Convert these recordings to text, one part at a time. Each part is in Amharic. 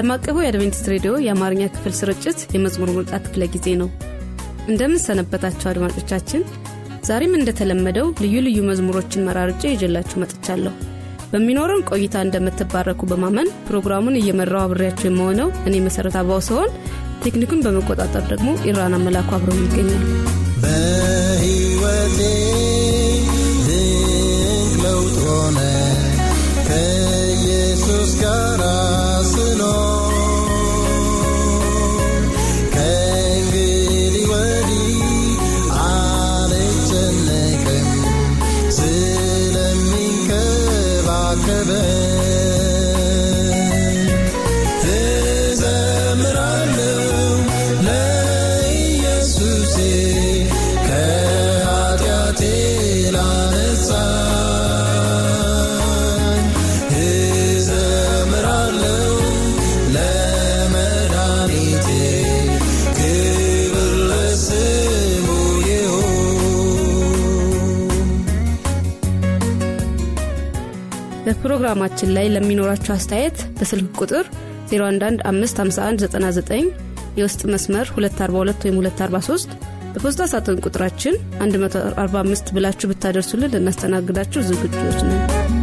ዓለም አቀፉ የአድቬንቲስት ሬዲዮ የአማርኛ ክፍል ስርጭት የመዝሙር ምርጫ ክፍለ ጊዜ ነው። እንደምን ሰነበታችሁ አድማጮቻችን። ዛሬም እንደተለመደው ልዩ ልዩ መዝሙሮችን መራርጬ ይዤላችሁ መጥቻለሁ። በሚኖረን ቆይታ እንደምትባረኩ በማመን ፕሮግራሙን እየመራው አብሬያችሁ የመሆነው እኔ መሠረት አባው ሲሆን ቴክኒኩን በመቆጣጠር ደግሞ ኢራን አመላኩ አብረው ይገኛል። በሕይወቴ ድንቅ ለውጥ ሆነ ከኢየሱስ ጋር ስኖር በፕሮግራማችን ላይ ለሚኖራችሁ አስተያየት በስልክ ቁጥር 01155199 የውስጥ መስመር 242 ወይም 243 በፖስታ ሳጥን ቁጥራችን 145 ብላችሁ ብታደርሱልን ልናስተናግዳችሁ ዝግጆች ነን።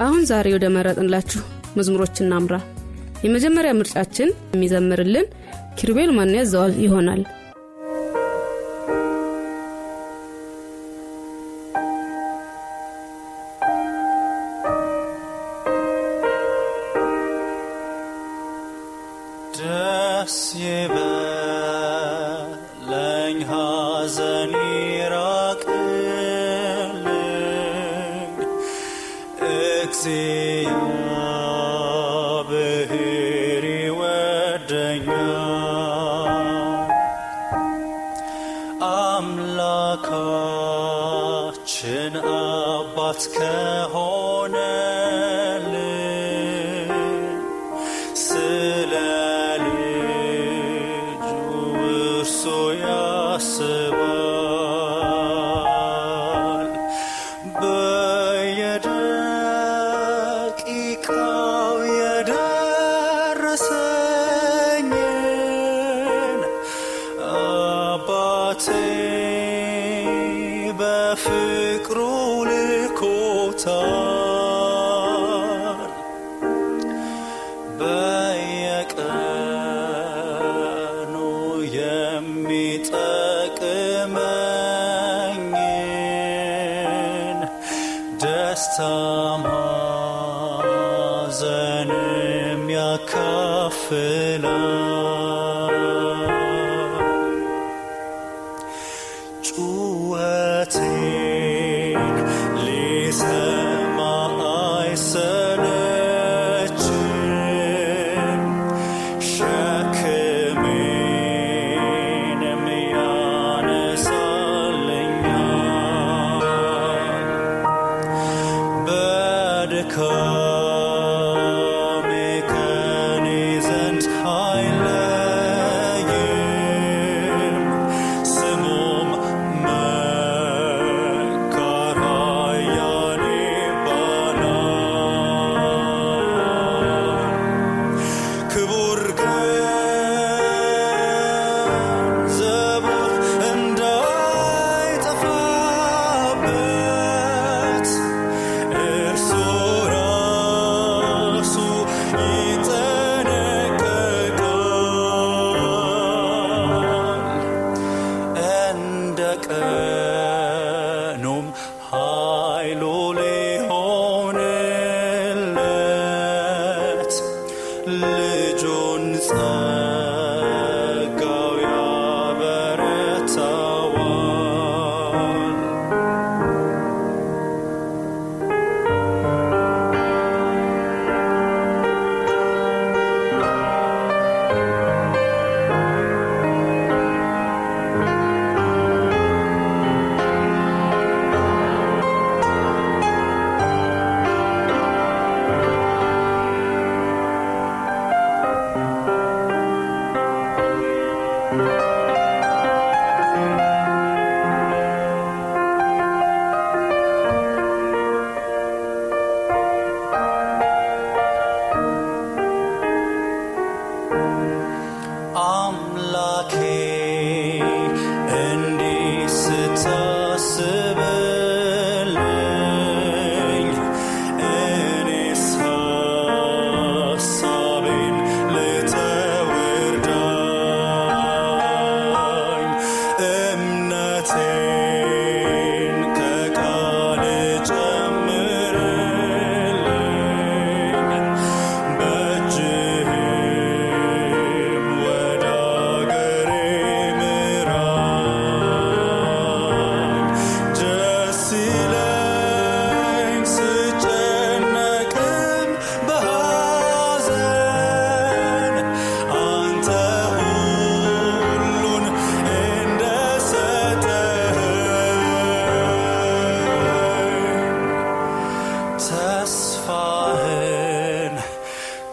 አሁን ዛሬ ወደ መረጥንላችሁ መዝሙሮች እናምራ። የመጀመሪያ ምርጫችን የሚዘምርልን ኪሩቤል ማን ያዘዋል ይሆናል።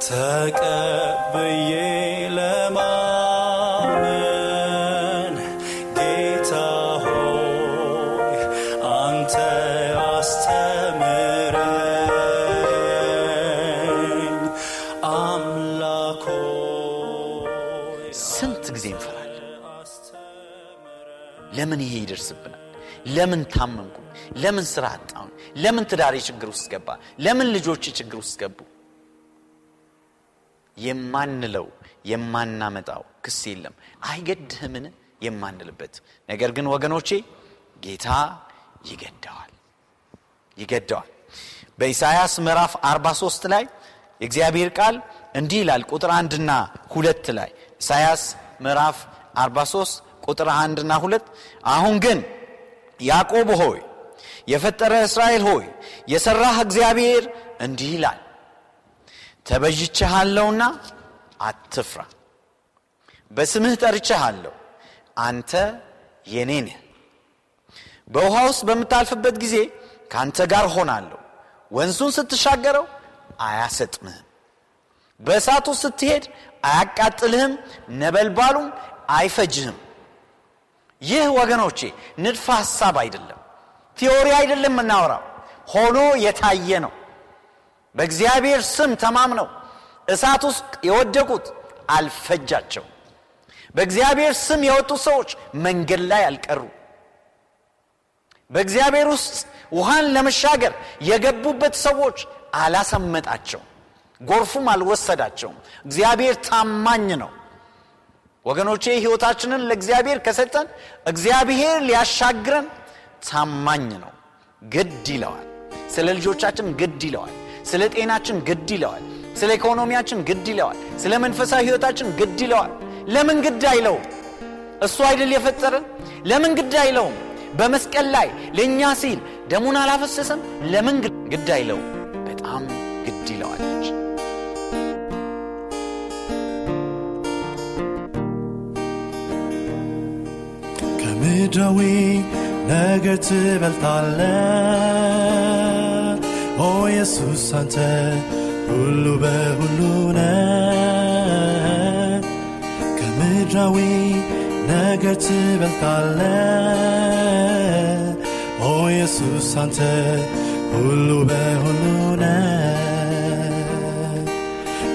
ተቀብዬ ለማመን ጌታ ሆይ ጊዜ እንፈራለን? ለምን ይሄ ይደርስብናል? ለምን ታመምኩ ለምን ስራ አጣሁኝ? ለምን ትዳሬ ችግር ውስጥ ገባ? ለምን ልጆች ችግር ውስጥ ገቡ? የማንለው የማናመጣው ክስ የለም። አይገድህምን? የማንልበት። ነገር ግን ወገኖቼ ጌታ ይገደዋል ይገደዋል። በኢሳይያስ ምዕራፍ 43 ላይ የእግዚአብሔር ቃል እንዲህ ይላል። ቁጥር አንድና ሁለት ላይ ኢሳይያስ ምዕራፍ 43 ቁጥር አንድና ሁለት አሁን ግን ያዕቆብ ሆይ የፈጠረ እስራኤል ሆይ የሠራህ እግዚአብሔር እንዲህ ይላል ተበጅቼሃለሁና አትፍራ። በስምህ ጠርቼሃለሁ አንተ የኔ ነህ። በውሃ ውስጥ በምታልፍበት ጊዜ ከአንተ ጋር ሆናለሁ ወንዙን ስትሻገረው አያሰጥምህም። በእሳቱ ስትሄድ አያቃጥልህም ነበልባሉም አይፈጅህም። ይህ ወገኖቼ ንድፈ ሐሳብ አይደለም ቲዎሪ አይደለም የምናወራው። ሆኖ የታየ ነው በእግዚአብሔር ስም ተማምነው እሳት ውስጥ የወደቁት አልፈጃቸው በእግዚአብሔር ስም የወጡ ሰዎች መንገድ ላይ አልቀሩ። በእግዚአብሔር ውስጥ ውሃን ለመሻገር የገቡበት ሰዎች አላሰመጣቸው ጎርፉም አልወሰዳቸውም። እግዚአብሔር ታማኝ ነው። ወገኖቼ ህይወታችንን ለእግዚአብሔር ከሰጠን እግዚአብሔር ሊያሻግረን ታማኝ ነው። ግድ ይለዋል። ስለ ልጆቻችን ግድ ይለዋል ስለ ጤናችን ግድ ይለዋል። ስለ ኢኮኖሚያችን ግድ ይለዋል። ስለ መንፈሳዊ ህይወታችን ግድ ይለዋል። ለምን ግድ አይለውም? እሱ አይደል የፈጠረን? ለምን ግድ አይለውም? በመስቀል ላይ ለእኛ ሲል ደሙን አላፈሰሰም? ለምን ግድ አይለውም? በጣም ግድ እንጂ ከምድራዊ ነገር ትበልጣለ ኦ ኢየሱስ አንተ ሁሉ በሁሉ ነ ከምድራዊ ነገር ትበልጣለ ኦ ኢየሱስ አንተ ሁሉ በሁሉ ነ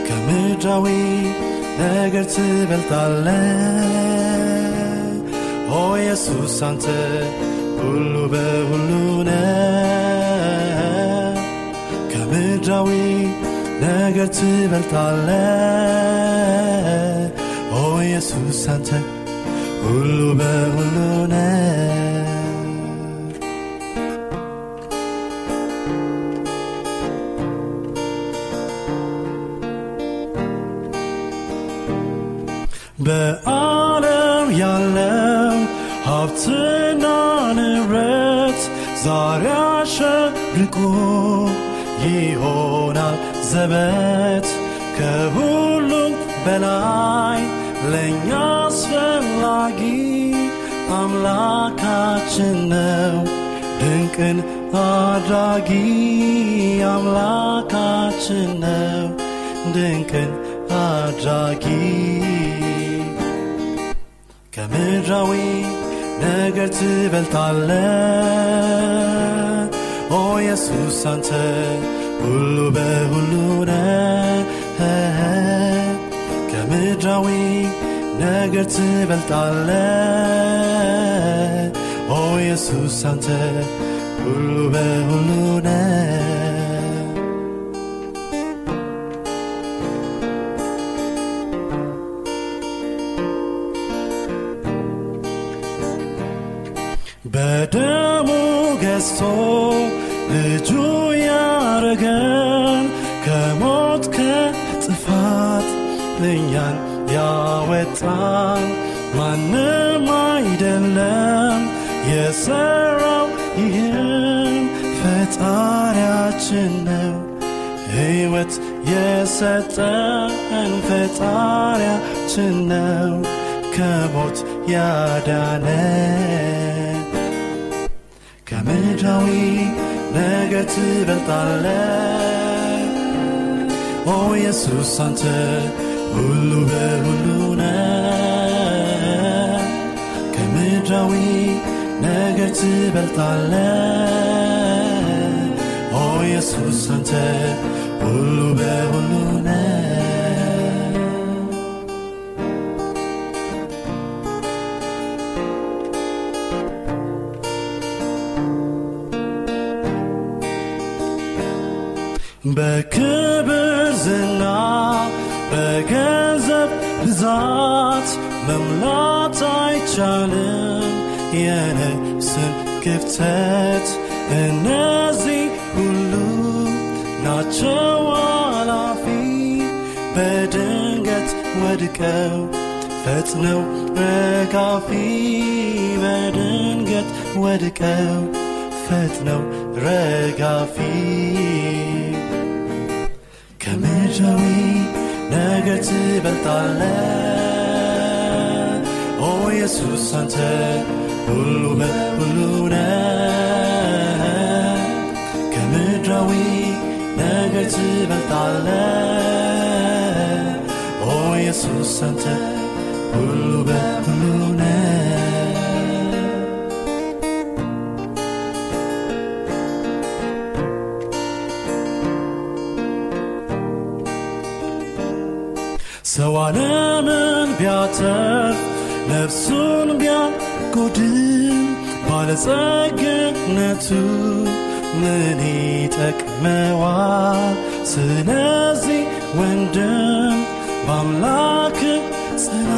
ከምድራዊ ነገር ትበልጣለ ኦ ኢየሱስ አንተ ሁሉ በሁሉ ነ ከምድራዊ ነገር ትበልጣለ ኦ ኢየሱስ አንተ ሁሉ በሁሉ ነ በዓለም ያለው ሀብትና ንብረት ዛሬ አሸብርቆ ይሆናል ዘበት ከሁሉም በላይ ለእኛ አስፈላጊ አምላካችን ነው። ድንቅን አድራጊ አምላካችን ነው። ድንቅን አድራጊ ከምድራዊ ነገር ትበልጣለ ኦ ኢየሱስ አንተ ሁሉ በሁሉ ነ ከምድራዊ ነገር ትበልጣለ ኦ ኢየሱስ አንተ ሁሉ በሁሉ ነ በደሙ ገዝቶ ልጁ ያረገን ከሞት ከጥፋት እኛን ያወጣን ማንም አይደለም የሰራው ይህን ፈጣሪያችን ነው። ሕይወት የሰጠን ፈጣሪያችን ነው ከሞት ያዳነ ከምድራዊ ነገር ትበልጣለ ኦ ኢየሱስ አንተ ሁሉ በሁሉ ነ ከምድራዊ ነገር ትበልጣለ ኦ ኢየሱስ አንተ ሁሉ በሁሉ ነ በክብር ዝና በገንዘብ ብዛት መምላት አይቻልም። የነፍስን ክፍተት እነዚህ ሁሉ ናቸው አላፊ በድንገት ወድቀው ፈጥነው ረጋፊ። በድንገት ወድቀው ፈጥነው ረጋፊ ነገር ትበልጣለ ኦ ኢየሱስ አንተ ሁሉ በሁሉ ነህ። ከምድራዊ ነገር ትበልጣለ ኦ ኢየሱስ አንተ ሁሉ በሁሉ ነህ ቢያተርፍ ነፍሱን ቢያጎድል ባለጸግነቱ ምን ይጠቅመዋል? ስለዚህ ወንድም በአምላክ ጽና፣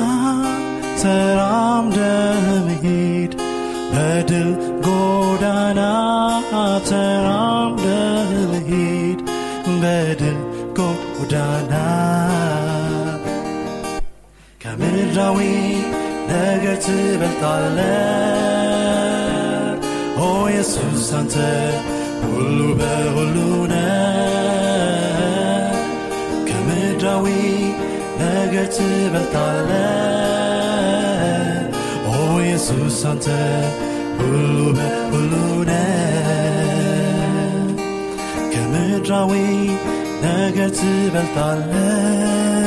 ተራምደህ መሄድ በድል ጎዳና ተራምደህ መሄድ በድል ጎዳና ከምድራዊ ነገር ትበልጣለ ኦ ኢየሱስ አንተ ሁሉ በሁሉ ነህ። ከምድራዊ ነገር ትበልጣለ ኦ ኢየሱስ አንተ ሁሉ በሁሉ ነህ። ከምድራዊ ነገር ትበልጣለ ኦ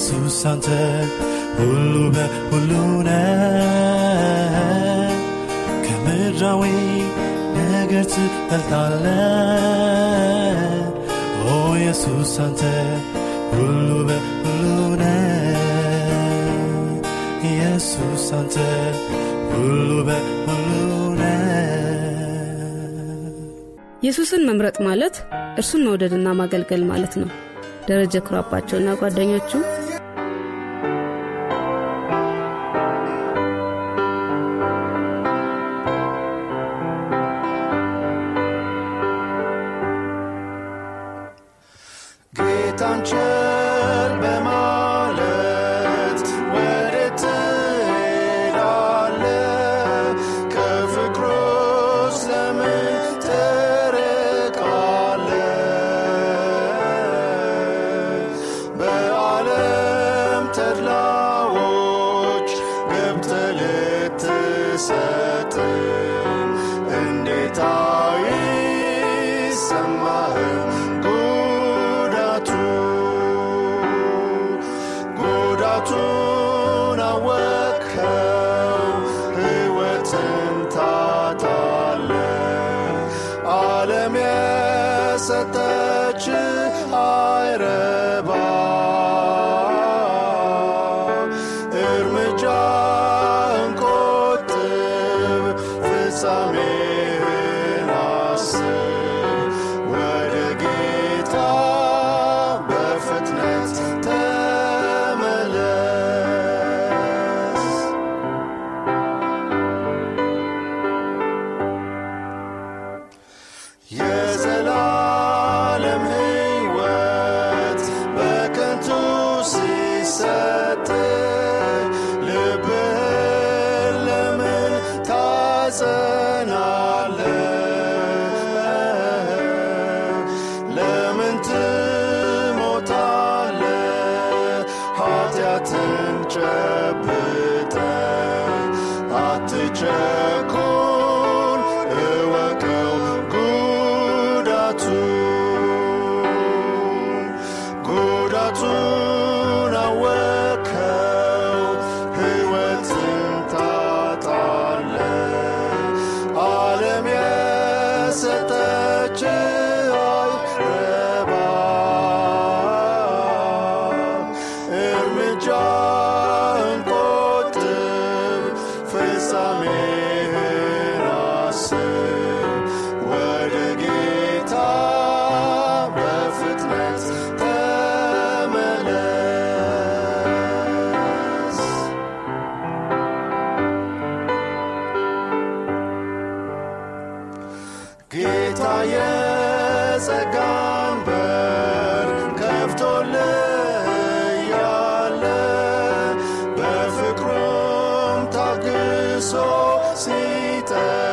ኢየሱስ አንተ ሁሉ በሁሉ ነህ። ከምድራዊ ነገር ትበልጣለ ኦ ኢየሱስ አንተ ሁሉ በሁሉ ነህ። ኢየሱስ አንተ ሁሉ መምረጥ ማለት እርሱን መውደድና ማገልገል ማለት ነው። ደረጀ ኩራባቸውና ጓደኞቹ Santa.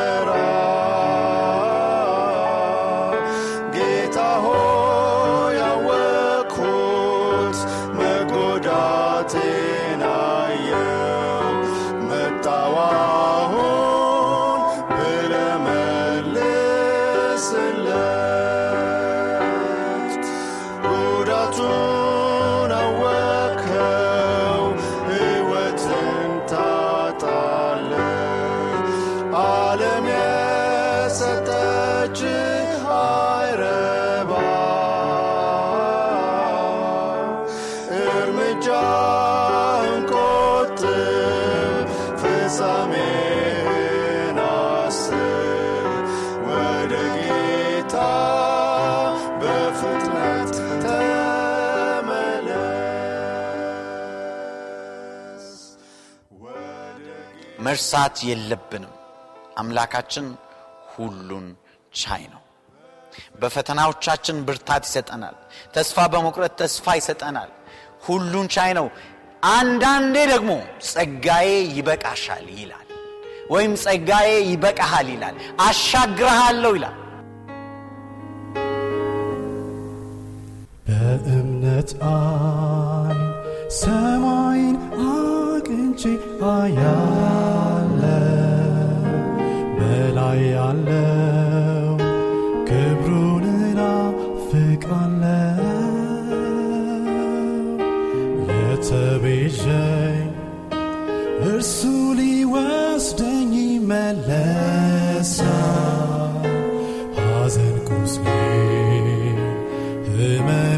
መርሳት የለብንም። አምላካችን ሁሉን ቻይ ነው። በፈተናዎቻችን ብርታት ይሰጠናል። ተስፋ በመቁረጥ ተስፋ ይሰጠናል። ሁሉን ቻይ ነው። አንዳንዴ ደግሞ ጸጋዬ ይበቃሻል ይላል፣ ወይም ጸጋዬ ይበቃሃል ይላል፣ አሻግረሃለሁ ይላል። በእምነት አይን ሰማይን አቅንቼ አያለ በላይ ያለው ክብሩን ናፍቃለው የተቤዠኝ እርሱ ሊወስደኝ ይመለሳል ሐዘን ቁስሌ ህመሜን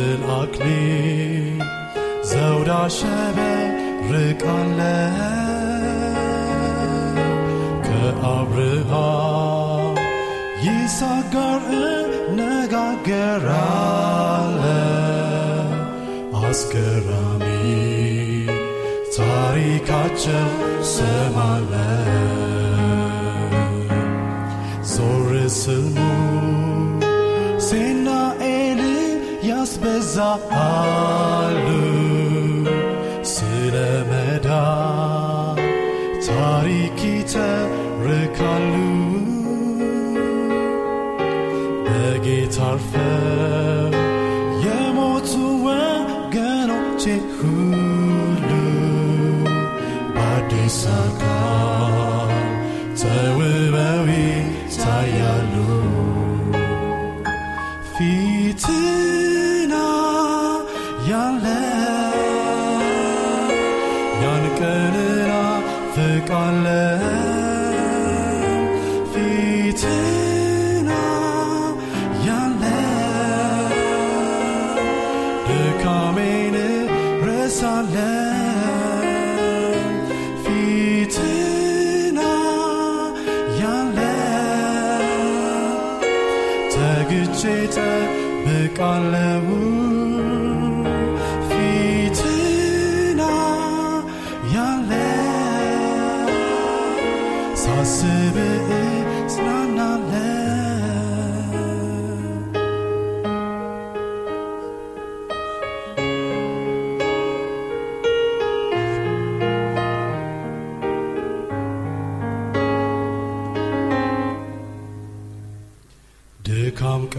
በድል አክሊል ዘውድ አሸበርቃለ ከአብርሃም ይስሐቅ ጋር እነጋገራለ አስገራሚ ታሪካቸው ሰማለ apart.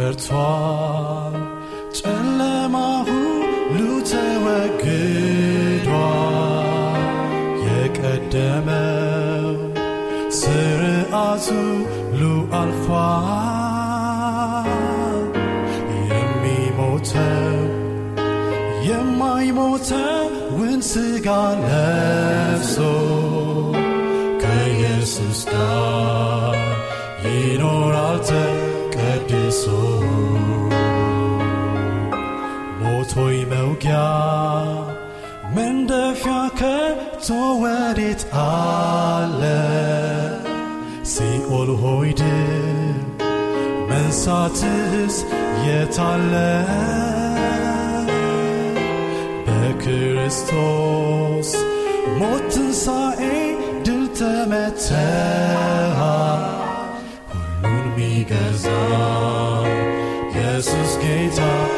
ቀርቷል፣ ጨለማ ሁሉ ተወግዷል። የቀደመው ስርዓቱ ሁሉ አልፏል። የሚሞተው የማይሞተውን ሥጋ ለብሶ ኢየሱስ ጋር ይኖራል ተቀድሶ ከቶ ወዴት አለ። ሲኦል ሆይ መንሳትስ የታለ በክርስቶስ ሞት ትንሣኤ ድል ተመተሃል ሁሉን ሚገዛ ኢየሱስ ጌታችን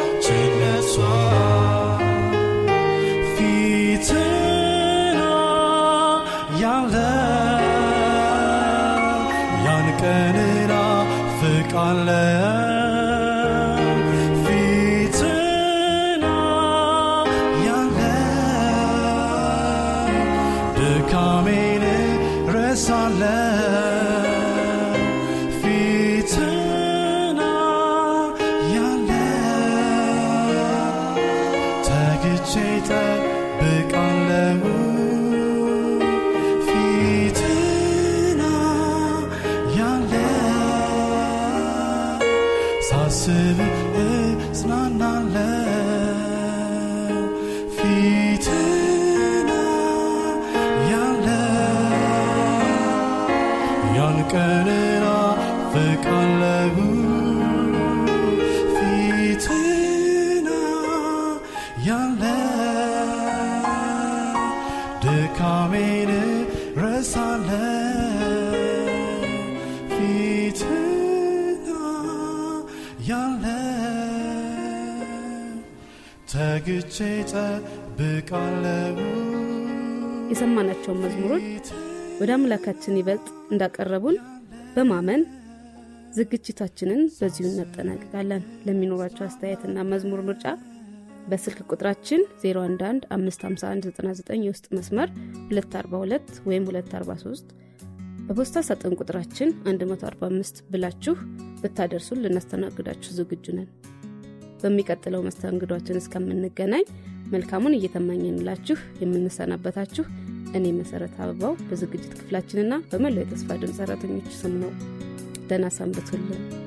ሳስብ እጽናናለሁ። ፊትና ያለ ያን ቀንና ፍቃለሁ ተግቼ ጠብቃለሁ የሰማናቸውን መዝሙሮች ወደ አምላካችን ይበልጥ እንዳቀረቡን በማመን ዝግጅታችንን በዚሁ እናጠናቅቃለን። ለሚኖራቸው አስተያየትና መዝሙር ምርጫ በስልክ ቁጥራችን 01155199 የውስጥ መስመር 242 ወይም 243 በፖስታ ሳጥን ቁጥራችን 145 ብላችሁ ብታደርሱን ልናስተናግዳችሁ ዝግጁ ነን። በሚቀጥለው መስተንግዷችን እስከምንገናኝ መልካሙን እየተመኘንላችሁ የምንሰናበታችሁ እኔ መሰረት አበባው በዝግጅት ክፍላችንና በመላው የተስፋ ድምፅ ሰራተኞች ስም ነው። ደህና ሰንብቱልን።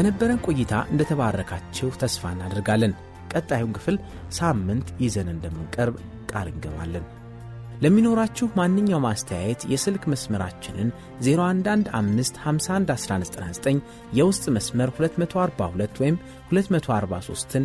በነበረን ቆይታ እንደተባረካችሁ ተስፋ እናደርጋለን። ቀጣዩን ክፍል ሳምንት ይዘን እንደምንቀርብ ቃል እንገባለን። ለሚኖራችሁ ማንኛውም አስተያየት የስልክ መስመራችንን 0115511199 የውስጥ መስመር 242 ወይም 243ን